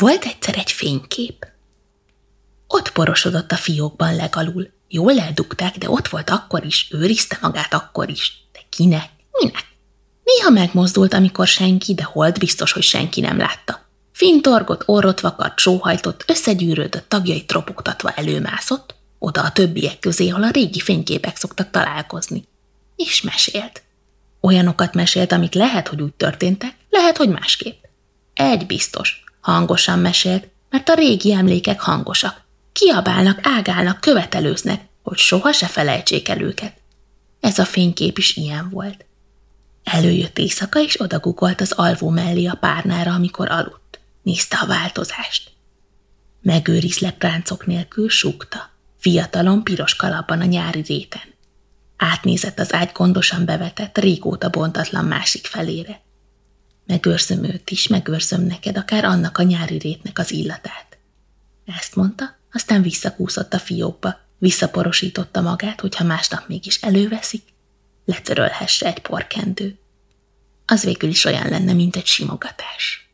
Volt egyszer egy fénykép. Ott porosodott a fiókban legalul. Jól eldugták, de ott volt akkor is, őrizte magát akkor is. De kinek? Minek? Néha megmozdult, amikor senki, de hold biztos, hogy senki nem látta. Fintorgott, orrot vakart, sóhajtott, összegyűrődött, tagjait tropogtatva előmászott, oda a többiek közé, ahol a régi fényképek szoktak találkozni. És mesélt. Olyanokat mesélt, amik lehet, hogy úgy történtek, lehet, hogy másképp. Egy biztos, hangosan mesélt, mert a régi emlékek hangosak. Kiabálnak, ágálnak, követelőznek, hogy soha se felejtsék el őket. Ez a fénykép is ilyen volt. Előjött éjszaka, és odagugolt az alvó mellé a párnára, amikor aludt. Nézte a változást. Megőrizlek ráncok nélkül súgta. Fiatalon piros kalapban a nyári réten. Átnézett az ágy gondosan bevetett, régóta bontatlan másik felére. Megőrzöm őt is, megőrzöm neked, akár annak a nyári rétnek az illatát. Ezt mondta, aztán visszakúszott a fiókba, visszaporosította magát, hogyha másnap mégis előveszik, letörölhesse egy porkendő. Az végül is olyan lenne, mint egy simogatás.